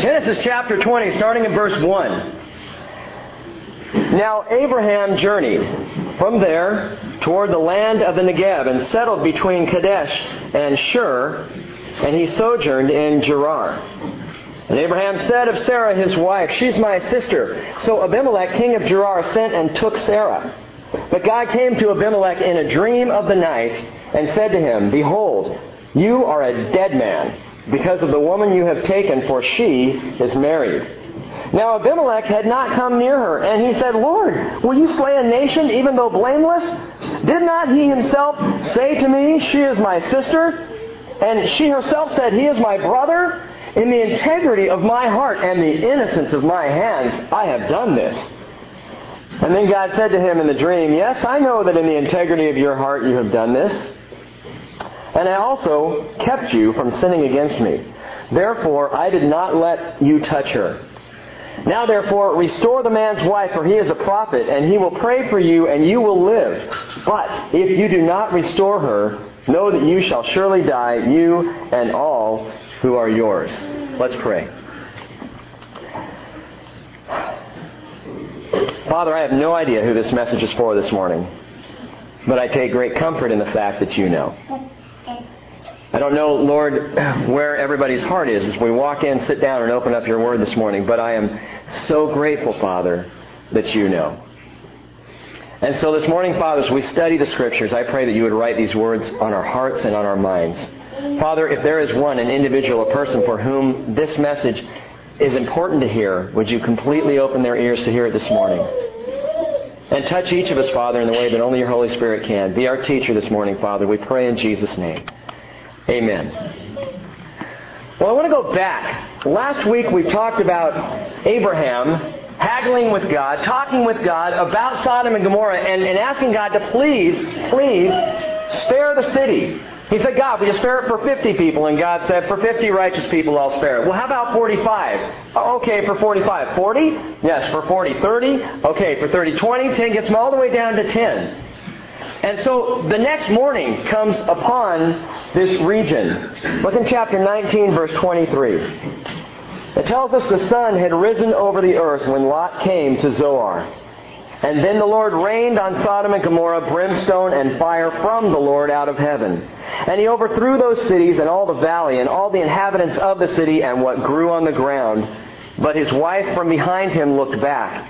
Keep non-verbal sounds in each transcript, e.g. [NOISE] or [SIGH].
Genesis chapter 20, starting in verse 1. Now Abraham journeyed from there toward the land of the Negeb and settled between Kadesh and Shur, and he sojourned in Gerar. And Abraham said of Sarah his wife, She's my sister. So Abimelech, king of Gerar, sent and took Sarah. But God came to Abimelech in a dream of the night and said to him, Behold, you are a dead man because of the woman you have taken, for she is married. Now Abimelech had not come near her, and he said, Lord, will you slay a nation even though blameless? Did not he himself say to me, She is my sister? And she herself said, He is my brother? In the integrity of my heart and the innocence of my hands, I have done this. And then God said to him in the dream, Yes, I know that in the integrity of your heart you have done this. And I also kept you from sinning against me. Therefore, I did not let you touch her. Now therefore, restore the man's wife, for he is a prophet, and he will pray for you, and you will live. But if you do not restore her, know that you shall surely die, you and all who are yours. Let's pray. Father, I have no idea who this message is for this morning, but I take great comfort in the fact that you know. I don't know, Lord, where everybody's heart is as we walk in, sit down, and open up your word this morning, but I am so grateful, Father, that you know. And so this morning, Father, as we study the Scriptures, I pray that you would write these words on our hearts and on our minds. Father, if there is one, an individual, a person for whom this message is important to hear, would you completely open their ears to hear it this morning? And touch each of us, Father, in the way that only your Holy Spirit can. Be our teacher this morning, Father. We pray in Jesus' name. Amen. Well, I want to go back. Last week we talked about Abraham haggling with God, talking with God about Sodom and Gomorrah, and, and asking God to please, please spare the city. He said, God, will you spare it for 50 people? And God said, for 50 righteous people, I'll spare it. Well, how about 45? Okay, for 45. 40? Yes, for 40. 30? Okay, for 30. 20? 10 gets them all the way down to 10. And so the next morning comes upon this region. Look in chapter 19, verse 23. It tells us the sun had risen over the earth when Lot came to Zoar. And then the Lord rained on Sodom and Gomorrah brimstone and fire from the Lord out of heaven. And he overthrew those cities and all the valley and all the inhabitants of the city and what grew on the ground. But his wife from behind him looked back,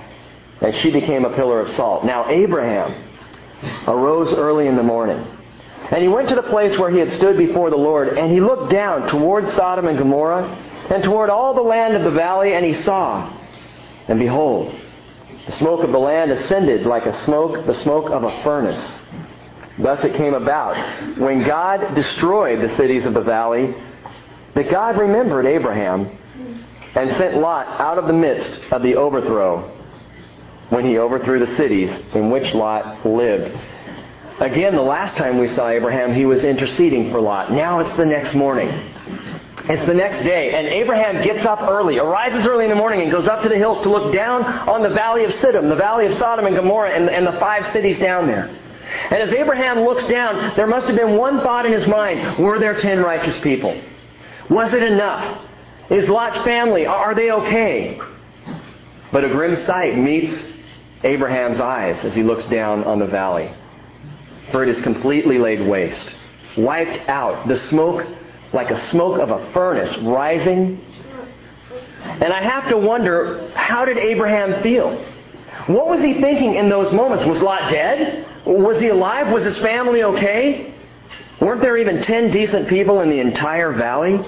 and she became a pillar of salt. Now Abraham arose early in the morning. And he went to the place where he had stood before the Lord, and he looked down toward Sodom and Gomorrah, and toward all the land of the valley, and he saw, and behold, the smoke of the land ascended like a smoke, the smoke of a furnace. Thus it came about, when God destroyed the cities of the valley, that God remembered Abraham and sent Lot out of the midst of the overthrow when he overthrew the cities in which Lot lived. Again, the last time we saw Abraham, he was interceding for Lot. Now it's the next morning. It's the next day, and Abraham gets up early, arises early in the morning, and goes up to the hills to look down on the valley of Siddim, the valley of Sodom and Gomorrah, and, and the five cities down there. And as Abraham looks down, there must have been one thought in his mind were there ten righteous people? Was it enough? Is Lot's family, are they okay? But a grim sight meets Abraham's eyes as he looks down on the valley. For it is completely laid waste, wiped out, the smoke like a smoke of a furnace rising. And I have to wonder, how did Abraham feel? What was he thinking in those moments? Was Lot dead? Was he alive? Was his family okay? Weren't there even ten decent people in the entire valley?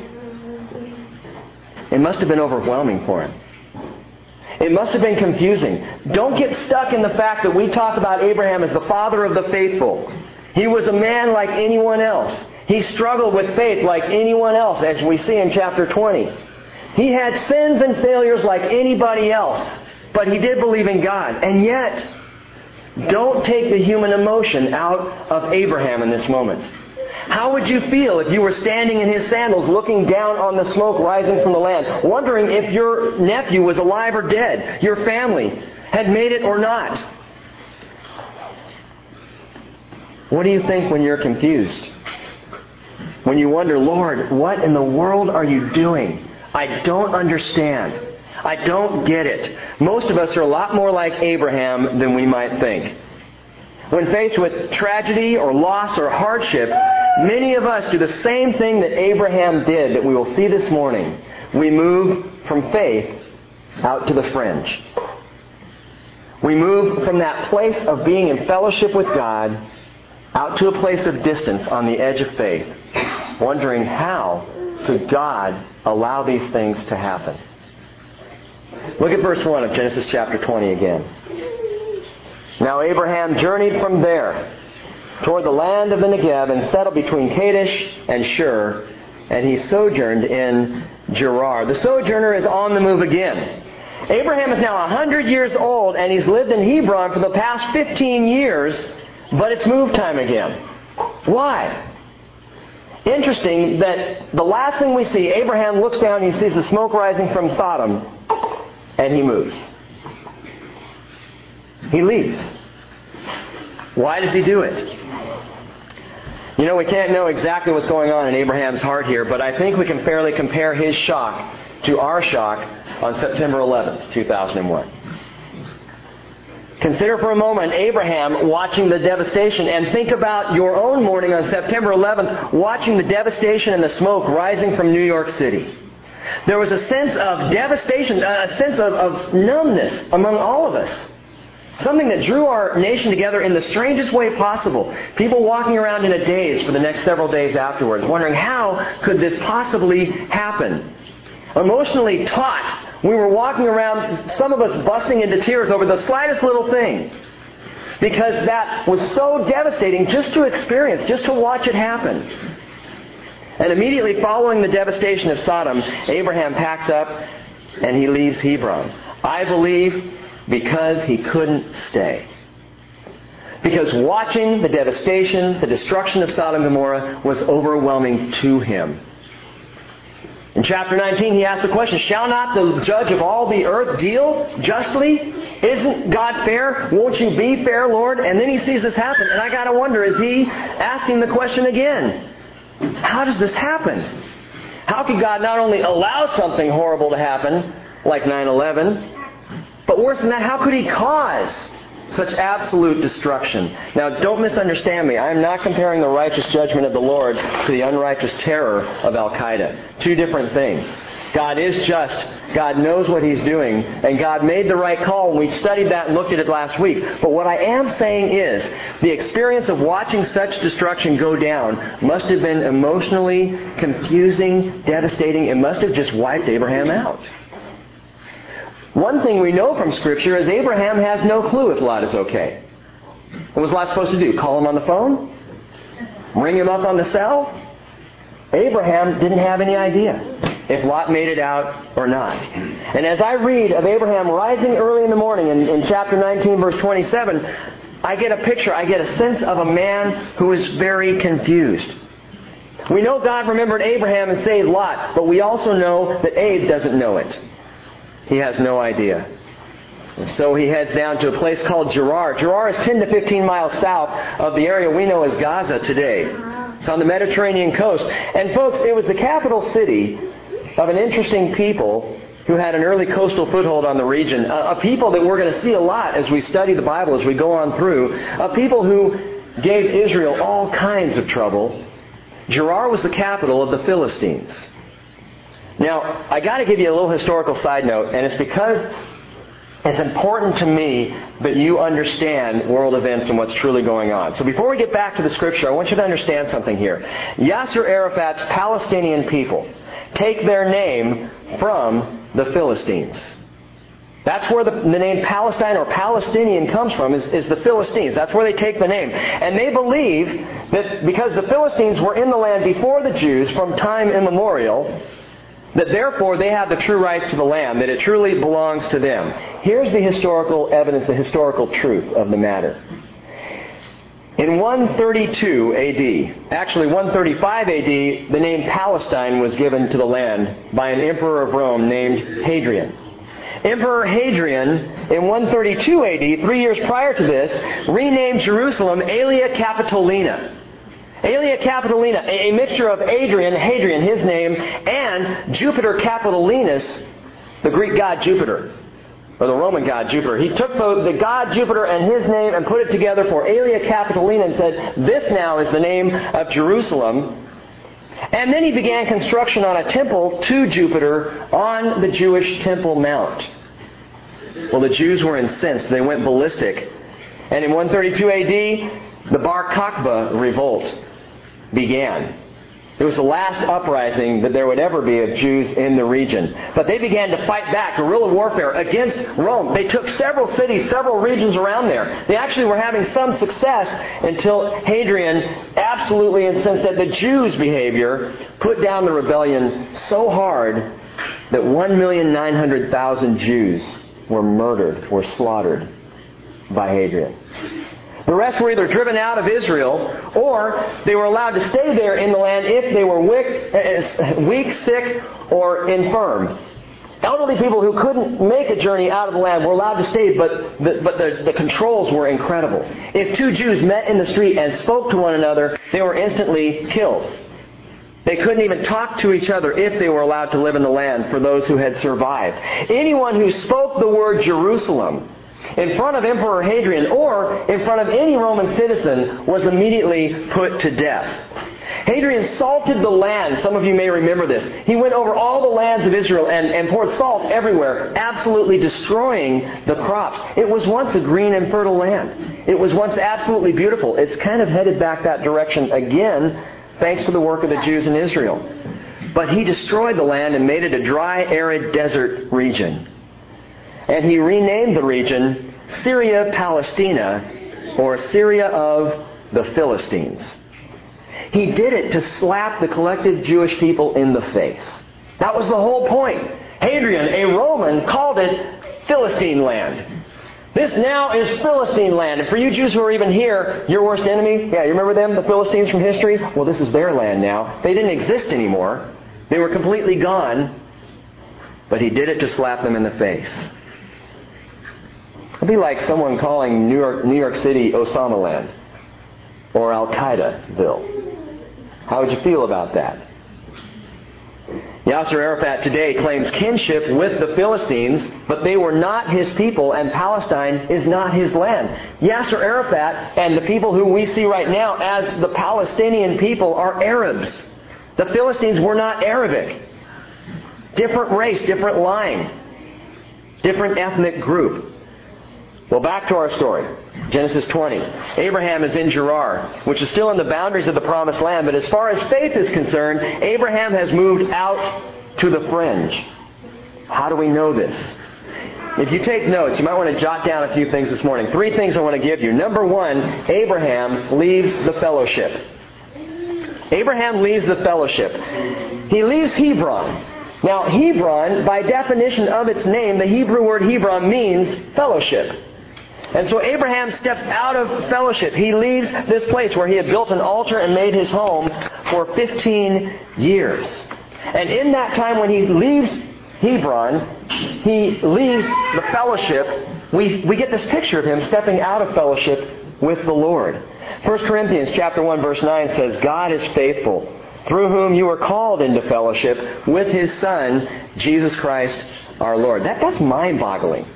It must have been overwhelming for him. It must have been confusing. Don't get stuck in the fact that we talk about Abraham as the father of the faithful. He was a man like anyone else. He struggled with faith like anyone else, as we see in chapter 20. He had sins and failures like anybody else, but he did believe in God. And yet, don't take the human emotion out of Abraham in this moment. How would you feel if you were standing in his sandals looking down on the smoke rising from the land, wondering if your nephew was alive or dead, your family had made it or not? What do you think when you're confused? When you wonder, Lord, what in the world are you doing? I don't understand. I don't get it. Most of us are a lot more like Abraham than we might think. When faced with tragedy or loss or hardship, many of us do the same thing that Abraham did that we will see this morning. We move from faith out to the fringe. We move from that place of being in fellowship with God out to a place of distance on the edge of faith, wondering how could God allow these things to happen. Look at verse 1 of Genesis chapter 20 again. Now Abraham journeyed from there toward the land of the Negev and settled between Kadesh and Shur, and he sojourned in Gerar. The sojourner is on the move again. Abraham is now 100 years old, and he's lived in Hebron for the past 15 years, but it's move time again. Why? Interesting that the last thing we see, Abraham looks down, he sees the smoke rising from Sodom, and he moves. He leaves. Why does he do it? You know, we can't know exactly what's going on in Abraham's heart here, but I think we can fairly compare his shock to our shock on September 11, 2001. Consider for a moment Abraham watching the devastation and think about your own morning on September 11th watching the devastation and the smoke rising from New York City. There was a sense of devastation, a sense of, of numbness among all of us. Something that drew our nation together in the strangest way possible. People walking around in a daze for the next several days afterwards, wondering how could this possibly happen? Emotionally taut, we were walking around, some of us busting into tears over the slightest little thing. Because that was so devastating just to experience, just to watch it happen. And immediately following the devastation of Sodom, Abraham packs up and he leaves Hebron. I believe because he couldn't stay. Because watching the devastation, the destruction of Sodom and Gomorrah was overwhelming to him. In chapter 19, he asks the question, Shall not the judge of all the earth deal justly? Isn't God fair? Won't you be fair, Lord? And then he sees this happen. And I got to wonder, is he asking the question again? How does this happen? How could God not only allow something horrible to happen, like 9 11, but worse than that, how could he cause such absolute destruction? Now, don't misunderstand me. I am not comparing the righteous judgment of the Lord to the unrighteous terror of Al Qaeda. Two different things. God is just. God knows what He's doing. And God made the right call. And We studied that and looked at it last week. But what I am saying is the experience of watching such destruction go down must have been emotionally confusing, devastating. It must have just wiped Abraham out. One thing we know from Scripture is Abraham has no clue if Lot is okay. What was Lot supposed to do? Call him on the phone? Ring him up on the cell? Abraham didn't have any idea if Lot made it out or not. And as I read of Abraham rising early in the morning in, in chapter 19, verse 27, I get a picture, I get a sense of a man who is very confused. We know God remembered Abraham and saved Lot, but we also know that Abe doesn't know it. He has no idea. So he heads down to a place called Gerar. Gerar is 10 to 15 miles south of the area we know as Gaza today. It's on the Mediterranean coast. And folks, it was the capital city of an interesting people who had an early coastal foothold on the region. A, a people that we're going to see a lot as we study the Bible, as we go on through. A people who gave Israel all kinds of trouble. Gerar was the capital of the Philistines. Now, I got to give you a little historical side note, and it's because it's important to me that you understand world events and what's truly going on. So before we get back to the scripture, I want you to understand something here. Yasser Arafat's Palestinian people take their name from the Philistines. That's where the, the, name Palestine or Palestinian comes from, is, is the Philistines. That's where they take the name. And they believe that because the Philistines were in the land before the Jews from time immemorial, that therefore they have the true rights to the land, that it truly belongs to them. Here's the historical evidence, the historical truth of the matter. In 132 AD, actually 135 AD, the name Palestine was given to the land by an emperor of Rome named Hadrian. Emperor Hadrian, in 132 AD, three years prior to this, renamed Jerusalem Aelia Capitolina. Aelia Capitolina, a mixture of Adrian, Hadrian, his name, and Jupiter Capitolinus, the Greek god Jupiter, or the Roman god Jupiter. He took the, the god Jupiter and his name and put it together for Aelia Capitolina and said, this now is the name of Jerusalem. And then he began construction on a temple to Jupiter on the Jewish Temple Mount. Well, the Jews were incensed. They went ballistic. And in 132 AD, the Bar Kokhba revolt began. It was the last uprising that there would ever be of Jews in the region. But they began to fight back, guerrilla warfare, against Rome. They took several cities, several regions around there. They actually were having some success until Hadrian absolutely incensed at the Jews' behavior, put down the rebellion so hard that 1,900,000 Jews were murdered, were slaughtered by Hadrian. The rest were either driven out of Israel or they were allowed to stay there in the land if they were weak, eh, weak sick, or infirm. Elderly people who couldn't make a journey out of the land were allowed to stay, but, the, but the, the controls were incredible. If two Jews met in the street and spoke to one another, they were instantly killed. They couldn't even talk to each other if they were allowed to live in the land for those who had survived. Anyone who spoke the word Jerusalem in front of Emperor Hadrian or in front of any Roman citizen was immediately put to death. Hadrian salted the land. Some of you may remember this. He went over all the lands of Israel and, and poured salt everywhere, absolutely destroying the crops. It was once a green and fertile land. It was once absolutely beautiful. It's kind of headed back that direction again, thanks to the work of the Jews in Israel. But he destroyed the land and made it a dry, arid desert region and he renamed the region Syria Palestina, or Syria of the Philistines. He did it to slap the collective Jewish people in the face. That was the whole point. Hadrian, a Roman, called it Philistine land. This now is Philistine land. And for you Jews who are even here, your worst enemy, yeah, you remember them, the Philistines from history? Well, this is their land now. They didn't exist anymore. They were completely gone. But he did it to slap them in the face. It'd be like someone calling New York, New York City Osama Land or Al Qaedaville. How would you feel about that? Yasser Arafat today claims kinship with the Philistines, but they were not his people, and Palestine is not his land. Yasser Arafat and the people who we see right now as the Palestinian people are Arabs. The Philistines were not Arabic. Different race, different line, different ethnic group. Well, back to our story. Genesis 20. Abraham is in Gerar, which is still in the boundaries of the promised land, but as far as faith is concerned, Abraham has moved out to the fringe. How do we know this? If you take notes, you might want to jot down a few things this morning. Three things I want to give you. Number one, Abraham leaves the fellowship. Abraham leaves the fellowship. He leaves Hebron. Now, Hebron, by definition of its name, the Hebrew word Hebron means fellowship. And so Abraham steps out of fellowship. He leaves this place where he had built an altar and made his home for 15 years. And in that time when he leaves Hebron, he leaves the fellowship. We, we get this picture of him stepping out of fellowship with the Lord. 1 Corinthians chapter 1 verse 9 says, God is faithful, through whom you were called into fellowship with his Son, Jesus Christ our Lord. That, that's mind-boggling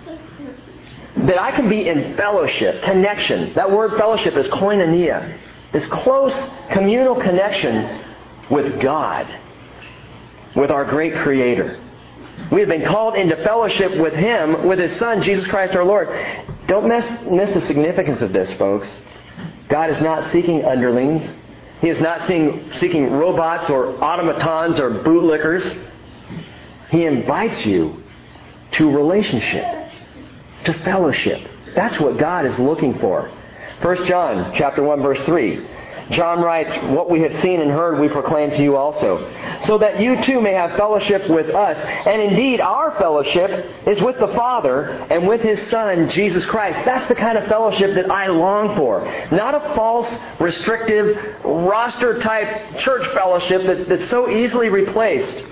that I can be in fellowship, connection. That word fellowship is koinonia. This close communal connection with God, with our great Creator. We have been called into fellowship with Him, with His Son, Jesus Christ our Lord. Don't miss, miss the significance of this, folks. God is not seeking underlings. He is not seeing, seeking robots or automatons or bootlickers. He invites you to relationship to fellowship. That's what God is looking for. 1 John chapter 1 verse 3. John writes, What we have seen and heard we proclaim to you also, so that you too may have fellowship with us. And indeed, our fellowship is with the Father and with His Son, Jesus Christ. That's the kind of fellowship that I long for. Not a false, restrictive, roster type church fellowship that, that's so easily replaced,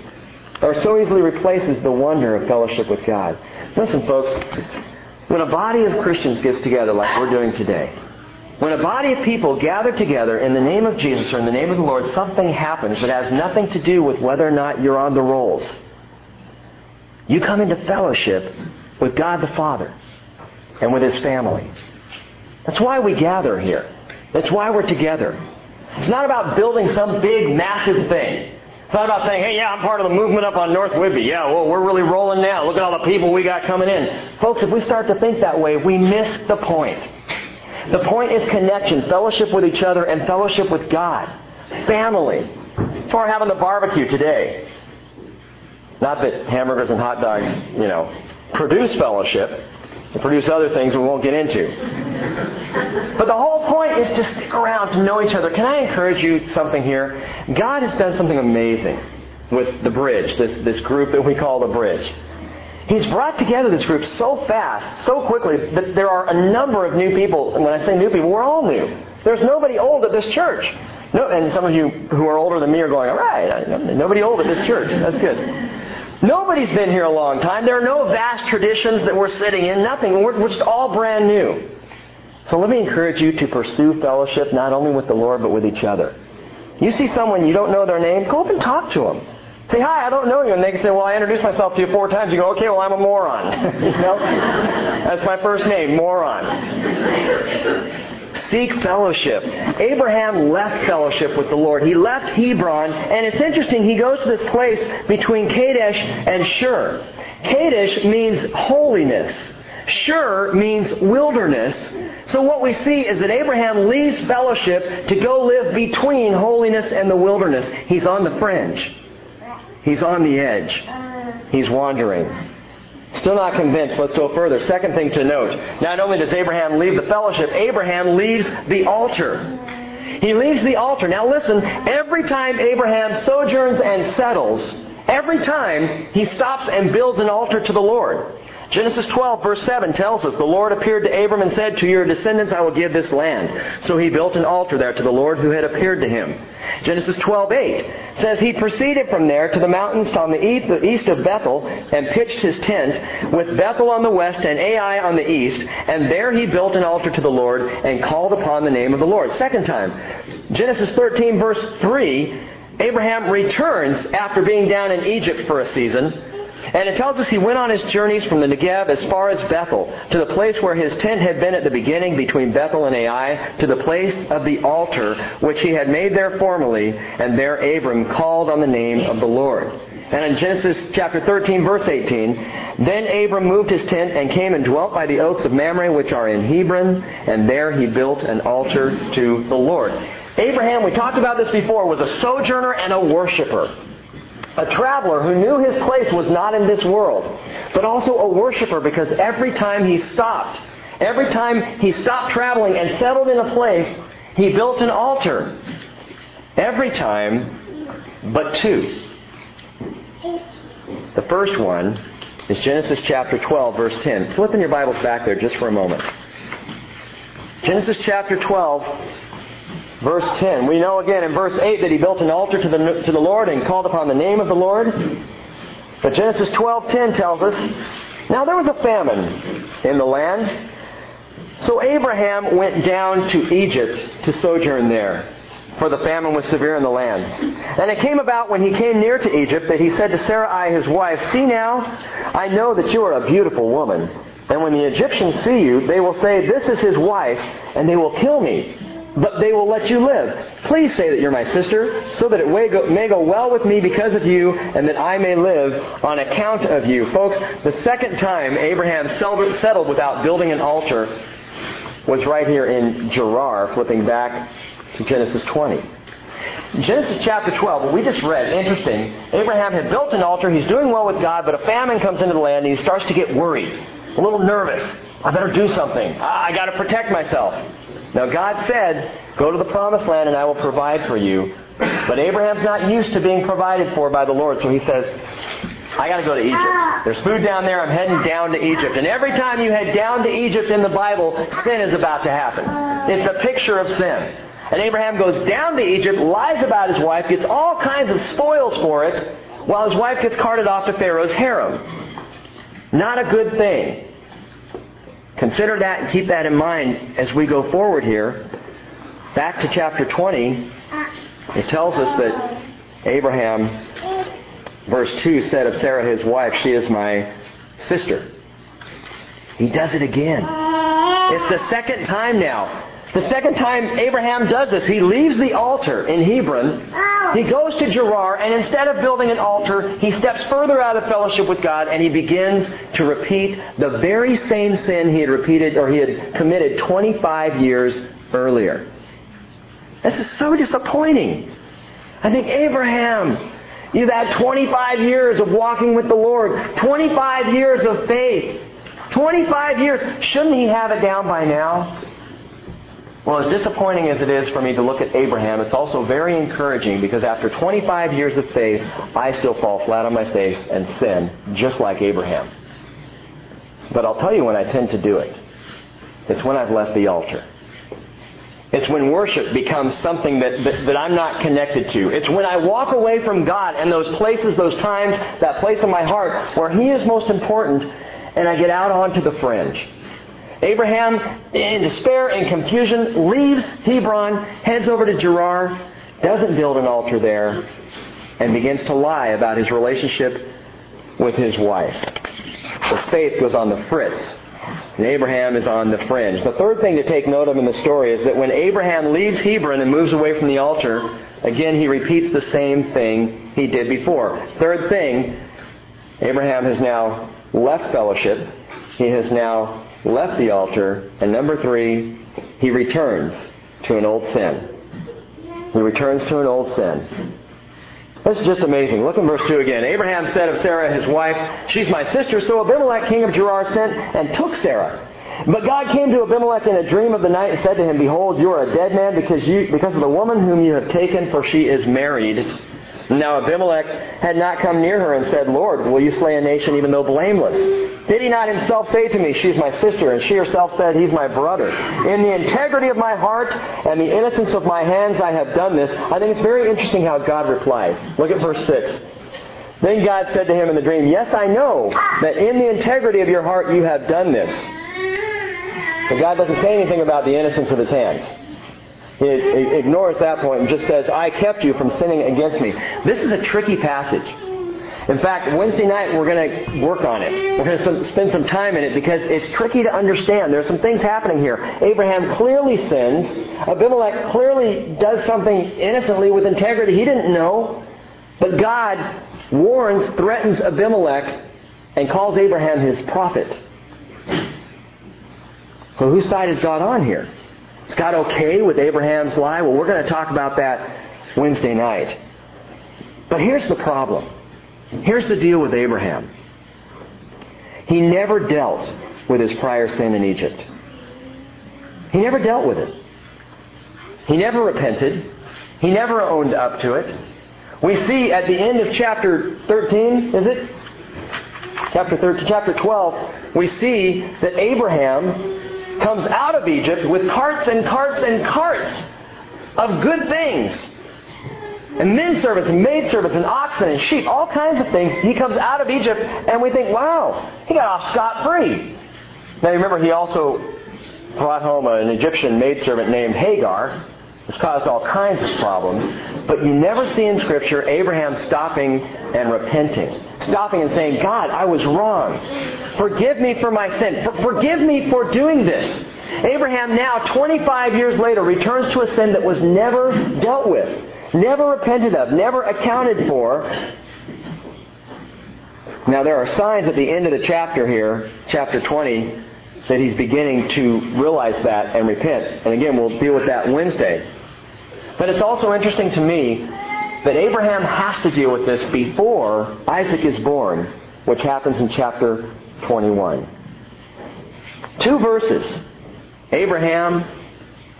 or so easily replaces the wonder of fellowship with God. Listen, folks, when a body of Christians gets together like we're doing today, When a body of people gather together in the name of Jesus or in the name of the Lord, something happens that has nothing to do with whether or not you're on the rolls. You come into fellowship with God the Father and with His family. That's why we gather here. That's why we're together. It's not about building some big, massive thing. It's not about saying, hey, yeah, I'm part of the movement up on North Whidbey. Yeah, well, we're really rolling now. Look at all the people we got coming in. Folks, if we start to think that way, we miss the point. The point is connection, fellowship with each other, and fellowship with God. Family. For having the barbecue today. Not that hamburgers and hot dogs, you know, produce fellowship. Produce other things we won't get into. But the whole point is to stick around, to know each other. Can I encourage you something here? God has done something amazing with the bridge, this, this group that we call the bridge. He's brought together this group so fast, so quickly, that there are a number of new people. And when I say new people, we're all new. There's nobody old at this church. No, and some of you who are older than me are going, all right, nobody old at this church. That's good. Nobody's been here a long time. There are no vast traditions that we're sitting in. Nothing. We're, we're just all brand new. So let me encourage you to pursue fellowship not only with the Lord, but with each other. You see someone you don't know their name, go up and talk to them. Say, hi, I don't know you. And they can say, well, I introduced myself to you four times. You go, okay, well, I'm a moron. [LAUGHS] you know? That's my first name, moron. Seek fellowship. Abraham left fellowship with the Lord. He left Hebron, and it's interesting, he goes to this place between Kadesh and Shur. Kadesh means holiness. Shur means wilderness. So what we see is that Abraham leaves fellowship to go live between holiness and the wilderness. He's on the fringe. He's on the edge. He's wandering. Still not convinced. Let's go further. Second thing to note. Not only does Abraham leave the fellowship, Abraham leaves the altar. He leaves the altar. Now listen, every time Abraham sojourns and settles, every time he stops and builds an altar to the Lord. Genesis 12, verse 7 tells us, The Lord appeared to Abram and said, To your descendants I will give this land. So he built an altar there to the Lord who had appeared to him. Genesis 12, 8 says, He proceeded from there to the mountains on the east of Bethel and pitched his tent, with Bethel on the west and Ai on the east, and there he built an altar to the Lord and called upon the name of the Lord. Second time, Genesis 13, verse 3, Abraham returns after being down in Egypt for a season and it tells us he went on his journeys from the Negev as far as Bethel, to the place where his tent had been at the beginning between Bethel and Ai, to the place of the altar which he had made there formerly, and there Abram called on the name of the Lord. And in Genesis chapter 13, verse 18, then Abram moved his tent and came and dwelt by the oaks of Mamre, which are in Hebron, and there he built an altar to the Lord. Abraham, we talked about this before, was a sojourner and a worshiper a traveler who knew his place was not in this world, but also a worshiper because every time he stopped, every time he stopped traveling and settled in a place, he built an altar. Every time, but two. The first one is Genesis chapter 12, verse 10. Flipping your Bibles back there just for a moment. Genesis chapter 12, Verse 10. We know again in verse 8 that he built an altar to the, to the Lord and called upon the name of the Lord. But Genesis 12:10 tells us, Now there was a famine in the land. So Abraham went down to Egypt to sojourn there, for the famine was severe in the land. And it came about when he came near to Egypt that he said to Sarai his wife, See now, I know that you are a beautiful woman. And when the Egyptians see you, they will say, This is his wife, and they will kill me but they will let you live. Please say that you're my sister, so that it may go well with me because of you, and that I may live on account of you. Folks, the second time Abraham settled without building an altar was right here in Gerar, flipping back to Genesis 20. Genesis chapter 12, what we just read, interesting. Abraham had built an altar, he's doing well with God, but a famine comes into the land, and he starts to get worried, a little nervous. I better do something. I, I got to protect myself. Now God said, Go to the promised land and I will provide for you. But Abraham's not used to being provided for by the Lord, so he says, I got to go to Egypt. There's food down there. I'm heading down to Egypt. And every time you head down to Egypt in the Bible, sin is about to happen. It's a picture of sin. And Abraham goes down to Egypt, lies about his wife, gets all kinds of spoils for it, while his wife gets carted off to Pharaoh's harem. Not a good thing. Consider that and keep that in mind as we go forward here. Back to chapter 20, it tells us that Abraham, verse 2, said of Sarah his wife, She is my sister. He does it again. It's the second time now. The second time Abraham does this, he leaves the altar in Hebron. He goes to Gerar, and instead of building an altar, he steps further out of fellowship with God, and he begins to repeat the very same sin he had repeated or he had committed 25 years earlier. This is so disappointing. I think Abraham, you've had 25 years of walking with the Lord, 25 years of faith. 25 years. Shouldn't he have it down by now? Well, as disappointing as it is for me to look at Abraham, it's also very encouraging because after 25 years of faith, I still fall flat on my face and sin, just like Abraham. But I'll tell you when I tend to do it. It's when I've left the altar. It's when worship becomes something that, that, that, I'm not connected to. It's when I walk away from God and those places, those times, that place in my heart where He is most important, and I get out onto the fringe. Abraham, in despair and confusion, leaves Hebron, heads over to Gerar, doesn't build an altar there, and begins to lie about his relationship with his wife. His faith goes on the fritz. And Abraham is on the fringe. The third thing to take note of in the story is that when Abraham leaves Hebron and moves away from the altar, again he repeats the same thing he did before. Third thing, Abraham has now left fellowship. He has now left the altar. And number three, he returns to an old sin. He returns to an old sin. This is just amazing. Look in verse 2 again. Abraham said of Sarah, his wife, She's my sister. So Abimelech, king of Gerar, sent and took Sarah. But God came to Abimelech in a dream of the night and said to him, Behold, you are a dead man because, you, because of the woman whom you have taken, for she is married. Now Abimelech had not come near her and said, Lord, will you slay a nation even though blameless? Did he not himself say to me, She's my sister, and she herself said, He's my brother? In the integrity of my heart and the innocence of my hands I have done this. I think it's very interesting how God replies. Look at verse 6. Then God said to him in the dream, Yes, I know that in the integrity of your heart you have done this. But God doesn't say anything about the innocence of his hands. He ignores that point and just says, I kept you from sinning against me. This is a tricky passage. In fact, Wednesday night we're going to work on it. We're going to spend some time in it because it's tricky to understand. There are some things happening here. Abraham clearly sins. Abimelech clearly does something innocently with integrity he didn't know. But God warns, threatens Abimelech, and calls Abraham his prophet. So whose side is God on here? Is God okay with Abraham's lie? Well, we're going to talk about that Wednesday night. But here's the problem. Here's the deal with Abraham. He never dealt with his prior sin in Egypt. He never dealt with it. He never repented. He never owned up to it. We see at the end of chapter 13, is it? Chapter 13, chapter 12, we see that Abraham comes out of Egypt with carts and carts and carts of good things. And men servants and maid servants and oxen and sheep, all kinds of things. He comes out of Egypt and we think, wow, he got off scot free. Now remember, he also brought home an Egyptian maidservant named Hagar, which caused all kinds of problems. But you never see in Scripture Abraham stopping and repenting. Stopping and saying, God, I was wrong. Forgive me for my sin. For- forgive me for doing this. Abraham now, 25 years later, returns to a sin that was never dealt with, never repented of, never accounted for. Now, there are signs at the end of the chapter here, chapter 20, that he's beginning to realize that and repent. And again, we'll deal with that Wednesday. But it's also interesting to me that Abraham has to deal with this before Isaac is born, which happens in chapter 21. Two verses. Abraham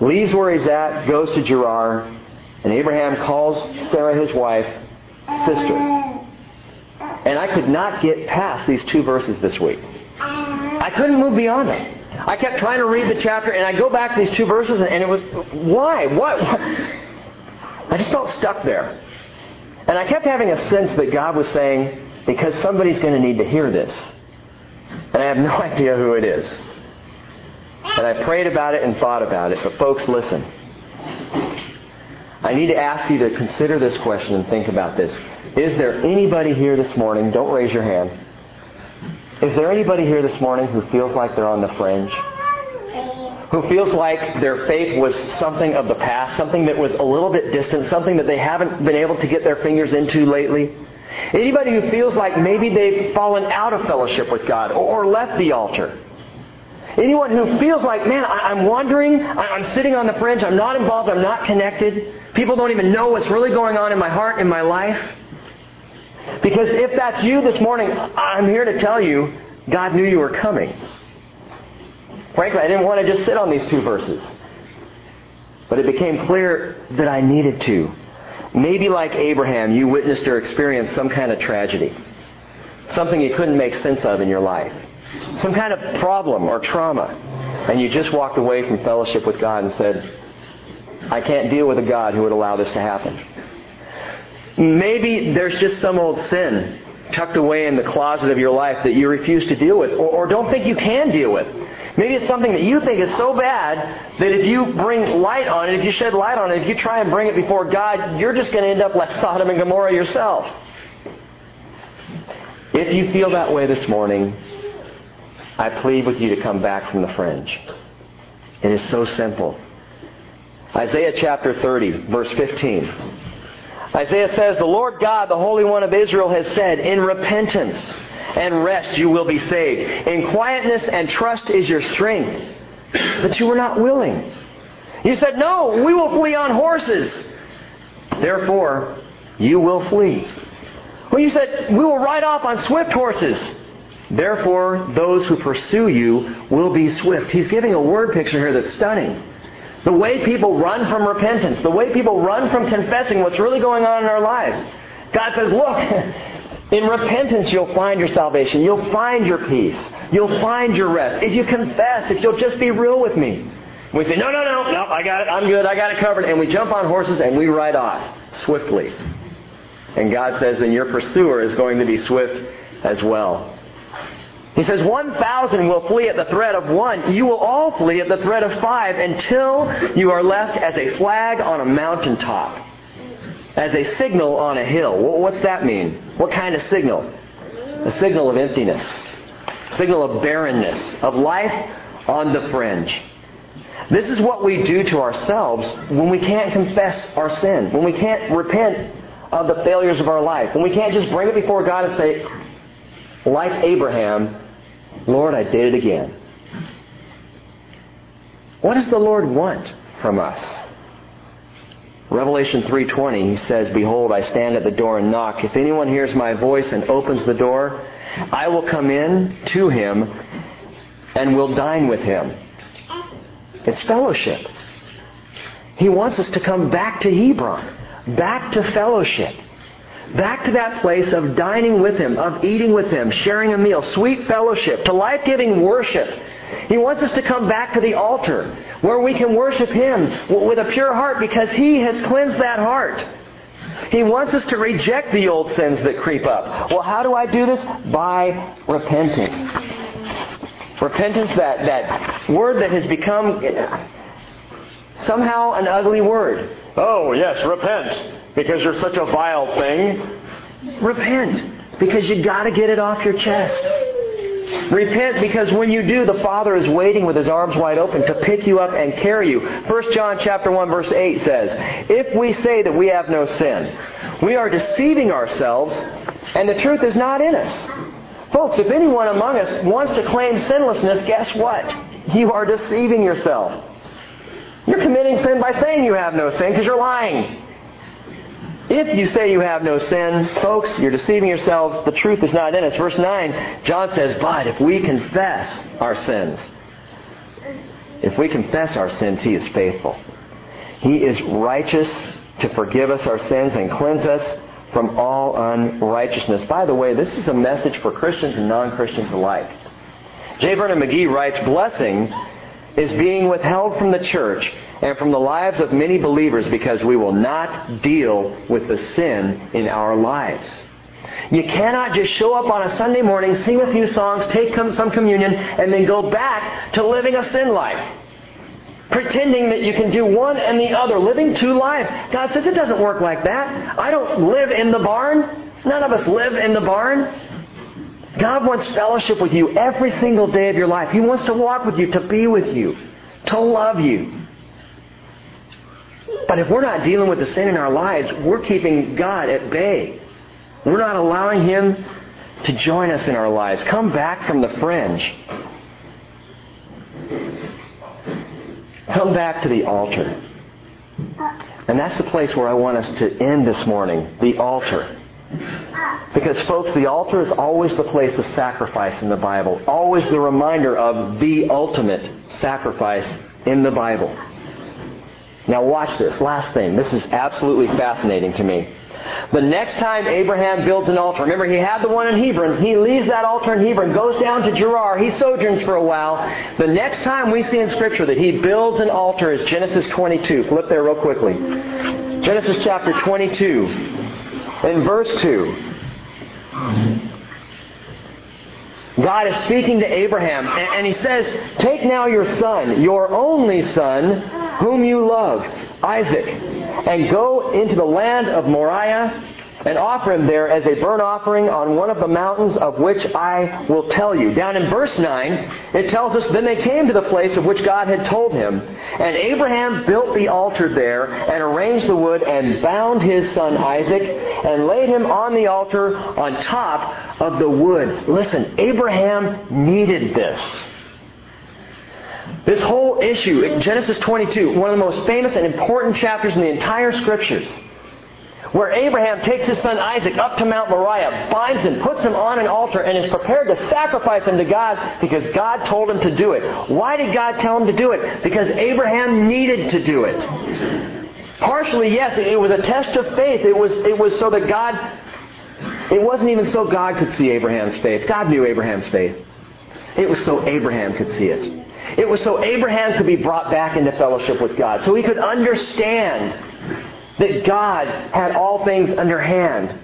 leaves where he's at, goes to Gerar, and Abraham calls Sarah, his wife, sister. And I could not get past these two verses this week. I couldn't move beyond them. I kept trying to read the chapter, and I go back to these two verses, and it was, why? What? [LAUGHS] I just felt stuck there. And I kept having a sense that God was saying, because somebody's going to need to hear this. And I have no [LAUGHS] idea who it is. And I prayed about it and thought about it. But folks, listen. I need to ask you to consider this question and think about this. Is there anybody here this morning, don't raise your hand, is there anybody here this morning who feels like they're on the fringe? Who feels like their faith was something of the past, something that was a little bit distant, something that they haven't been able to get their fingers into lately? Anybody who feels like maybe they've fallen out of fellowship with God or left the altar? Anyone who feels like, man, I'm wandering, I'm sitting on the fringe, I'm not involved, I'm not connected, people don't even know what's really going on in my heart, in my life? Because if that's you this morning, I'm here to tell you, God knew you were coming. Frankly, I didn't want to just sit on these two verses. But it became clear that I needed to. Maybe like Abraham, you witnessed or experienced some kind of tragedy. Something you couldn't make sense of in your life. Some kind of problem or trauma. And you just walked away from fellowship with God and said, I can't deal with a God who would allow this to happen. Maybe there's just some old sin tucked away in the closet of your life that you refuse to deal with or, or, don't think you can deal with. Maybe it's something that you think is so bad that if you bring light on it, if you shed light on it, if you try and bring it before God, you're just going to end up like Sodom and Gomorrah yourself. If you feel that way this morning, I plead with you to come back from the fringe. It is so simple. Isaiah chapter 30, verse 15. Isaiah says, The Lord God, the Holy One of Israel, has said, In repentance and rest you will be saved. In quietness and trust is your strength. But you were not willing. You said, No, we will flee on horses. Therefore, you will flee. Well, you said, We will ride off on swift horses. Therefore, those who pursue you will be swift. He's giving a word picture here that's stunning. The way people run from repentance, the way people run from confessing what's really going on in our lives. God says, look, in repentance you'll find your salvation. You'll find your peace. You'll find your rest. If you confess, if you'll just be real with me. We say, no, no, no, no, I got it, I'm good, I got it covered. And we jump on horses and we ride off swiftly. And God says, then your pursuer is going to be swift as well. He says, 1,000 will flee at the threat of one. You will all flee at the threat of five until you are left as a flag on a mountaintop, as a signal on a hill. What's that mean? What kind of signal? A signal of emptiness, signal of barrenness, of life on the fringe. This is what we do to ourselves when we can't confess our sin, when we can't repent of the failures of our life, when we can't just bring it before God and say, like Abraham, Lord, I did it again. What does the Lord want from us? Revelation 3:20 he says, "Behold, I stand at the door and knock. If anyone hears my voice and opens the door, I will come in to him and will dine with him." It's fellowship. He wants us to come back to Hebron, back to fellowship. Back to that place of dining with Him, of eating with Him, sharing a meal, sweet fellowship, to life giving worship. He wants us to come back to the altar where we can worship Him with a pure heart because He has cleansed that heart. He wants us to reject the old sins that creep up. Well, how do I do this? By repenting. Repentance, that, that word that has become somehow an ugly word. Oh, yes, repent because you're such a vile thing. Repent because you got to get it off your chest. Repent because when you do, the Father is waiting with his arms wide open to pick you up and carry you. 1 John chapter 1 verse 8 says, "If we say that we have no sin, we are deceiving ourselves, and the truth is not in us." Folks, if anyone among us wants to claim sinlessness, guess what? You are deceiving yourself. You're committing sin by saying you have no sin because you're lying. If you say you have no sin, folks, you're deceiving yourselves. The truth is not in us. Verse 9, John says, But if we confess our sins, if we confess our sins, He is faithful. He is righteous to forgive us our sins and cleanse us from all unrighteousness. By the way, this is a message for Christians and non-Christians alike. J. Vernon McGee writes, Blessing is being withheld from the church and from the lives of many believers because we will not deal with the sin in our lives. You cannot just show up on a Sunday morning, sing a few songs, take some communion, and then go back to living a sin life. Pretending that you can do one and the other, living two lives. God says it doesn't work like that. I don't live in the barn. None of us live in the barn. God wants fellowship with you every single day of your life. He wants to walk with you, to be with you, to love you. But if we're not dealing with the sin in our lives, we're keeping God at bay. We're not allowing Him to join us in our lives. Come back from the fringe. Come back to the altar. And that's the place where I want us to end this morning the altar. Because, folks, the altar is always the place of sacrifice in the Bible, always the reminder of the ultimate sacrifice in the Bible. Now, watch this. Last thing. This is absolutely fascinating to me. The next time Abraham builds an altar, remember he had the one in Hebron, he leaves that altar in Hebron, goes down to Gerar, he sojourns for a while. The next time we see in Scripture that he builds an altar is Genesis 22. Flip there real quickly. Genesis chapter 22, in verse 2. God is speaking to Abraham, and he says, Take now your son, your only son, whom you love, Isaac, and go into the land of Moriah and offer him there as a burnt offering on one of the mountains of which I will tell you. Down in verse 9, it tells us, Then they came to the place of which God had told him. And Abraham built the altar there and arranged the wood and bound his son Isaac and laid him on the altar on top of the wood. Listen, Abraham needed this. This whole issue in Genesis 22, one of the most famous and important chapters in the entire scriptures, where Abraham takes his son Isaac up to Mount Moriah, binds him, puts him on an altar, and is prepared to sacrifice him to God because God told him to do it. Why did God tell him to do it? Because Abraham needed to do it. Partially, yes, it was a test of faith. It was, it was so that God, it wasn't even so God could see Abraham's faith. God knew Abraham's faith. It was so Abraham could see it. It was so Abraham could be brought back into fellowship with God. So he could understand that God had all things under hand.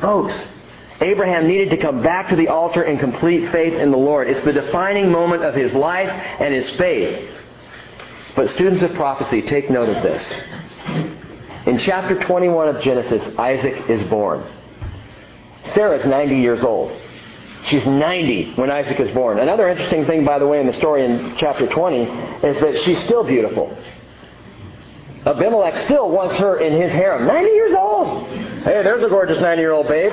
Folks, Abraham needed to come back to the altar in complete faith in the Lord. It's the defining moment of his life and his faith. But students of prophecy, take note of this. In chapter 21 of Genesis, Isaac is born. Sarah is 90 years old. She's 90 when Isaac is born. Another interesting thing, by the way, in the story in chapter 20 is that she's still beautiful. Abimelech still wants her in his harem. 90 years old. Hey, there's a gorgeous 90 year old babe.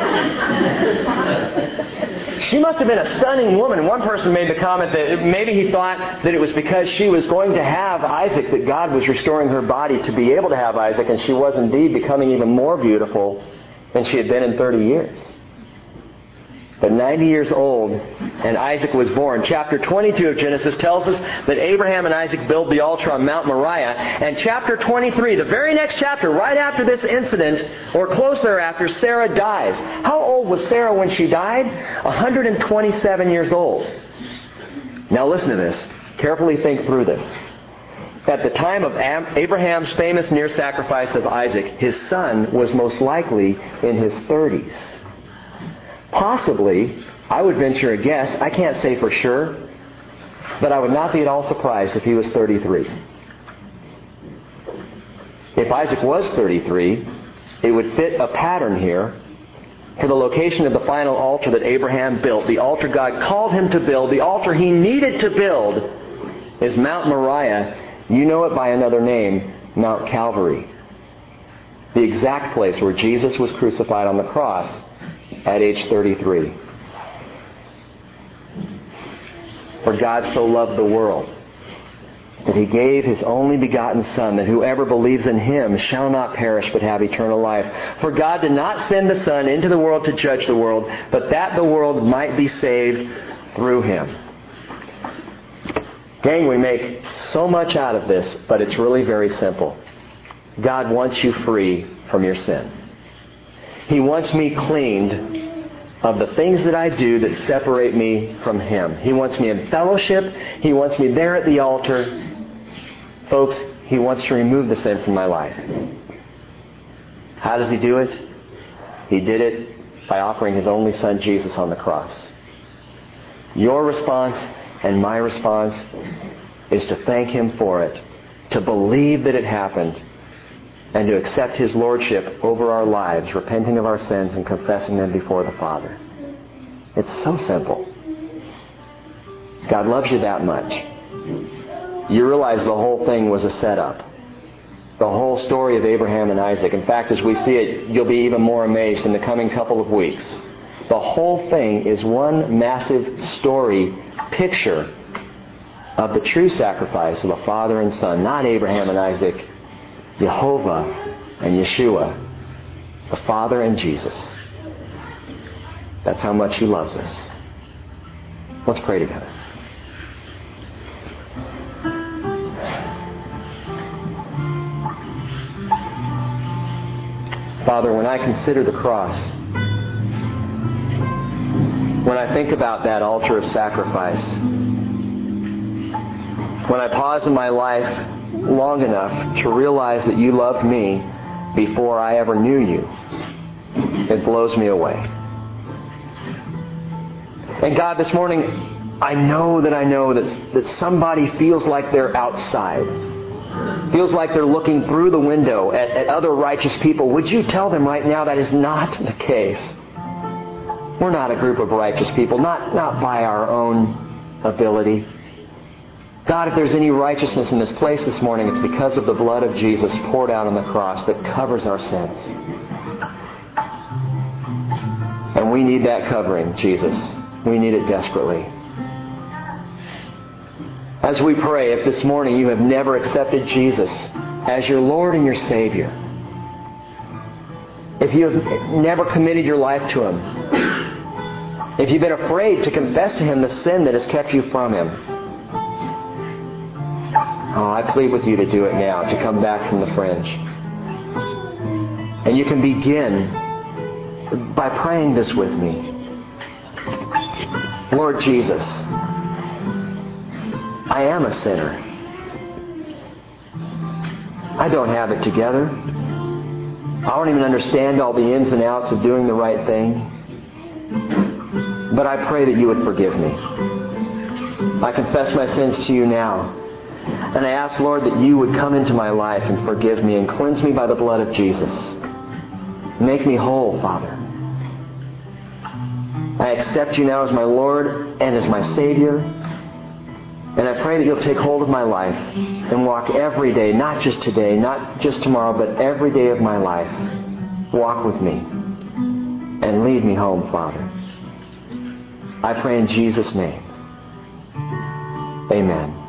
she must have been a stunning woman. One person made the comment that maybe he thought that it was because she was going to have Isaac that God was restoring her body to be able to have Isaac, and she was indeed becoming even more beautiful than she had been in 30 years but 90 years old, and Isaac was born. Chapter 22 of Genesis tells us that Abraham and Isaac build the altar on Mount Moriah. And chapter 23, the very next chapter, right after this incident, or close thereafter, Sarah dies. How old was Sarah when she died? 127 years old. Now listen to this. Carefully think through this. At the time of Abraham's famous near sacrifice of Isaac, his son was most likely in his 30s. Possibly, I would venture a guess, I can't say for sure, but I would not be at all surprised if he was 33. If Isaac was 33, it would fit a pattern here for the location of the final altar that Abraham built, the altar God called him to build, the altar he needed to build, is Mount Moriah. You know it by another name, Mount Calvary. The exact place where Jesus was crucified on the cross at age 33. For God so loved the world that he gave his only begotten Son, that whoever believes in him shall not perish but have eternal life. For God did not send the Son into the world to judge the world, but that the world might be saved through him. Gang, we make so much out of this, but it's really very simple. God wants you free from your sin. He wants me cleaned of the things that I do that separate me from Him. He wants me in fellowship. He wants me there at the altar. Folks, He wants to remove the sin from my life. How does He do it? He did it by offering his only son Jesus on the cross. Your response and my response is to thank him for it, to believe that it happened, and to accept his lordship over our lives, repenting of our sins and confessing them before the Father. It's so simple. God loves you that much. You realize the whole thing was a setup. The whole story of Abraham and Isaac. In fact, as we see it, you'll be even more amazed in the coming couple of weeks. The whole thing is one massive story picture of the true sacrifice of a Father and Son, not Abraham and Isaac, Jehovah and Yeshua, the Father and Jesus. That's how much He loves us. Let's pray together. Father, when I consider the cross, when I think about that altar of sacrifice, when I pause in my life long enough to realize that you loved me before I ever knew you, it blows me away. And God, this morning, I know that I know that, that somebody feels like they're outside feels like they're looking through the window at, at other righteous people, would you tell them right now that is not the case? We're not a group of righteous people, not, not by our own ability. God, if there's any righteousness in this place this morning, it's because of the blood of Jesus poured out on the cross that covers our sins. And we need that covering, Jesus. We need it desperately. As we pray, if this morning you have never accepted Jesus as your Lord and your Savior, if you have never committed your life to Him, if you've been afraid to confess to Him the sin that has kept you from Him, oh, I plead with you to do it now, to come back from the fringe. And you can begin by praying this with me. Lord Jesus, I am a sinner. I don't have it together. I don't even understand all the ins and outs of doing the right thing. But I pray that you would forgive me. I confess my sins to you now. And I ask, Lord, that you would come into my life and forgive me and cleanse me by the blood of Jesus. Make me whole, Father. I accept you now as my Lord and as my Savior. And I pray that you'll take hold of my life and walk every day, not just today, not just tomorrow, but every day of my life. Walk with me and lead me home, Father. I pray in Jesus' name. Amen.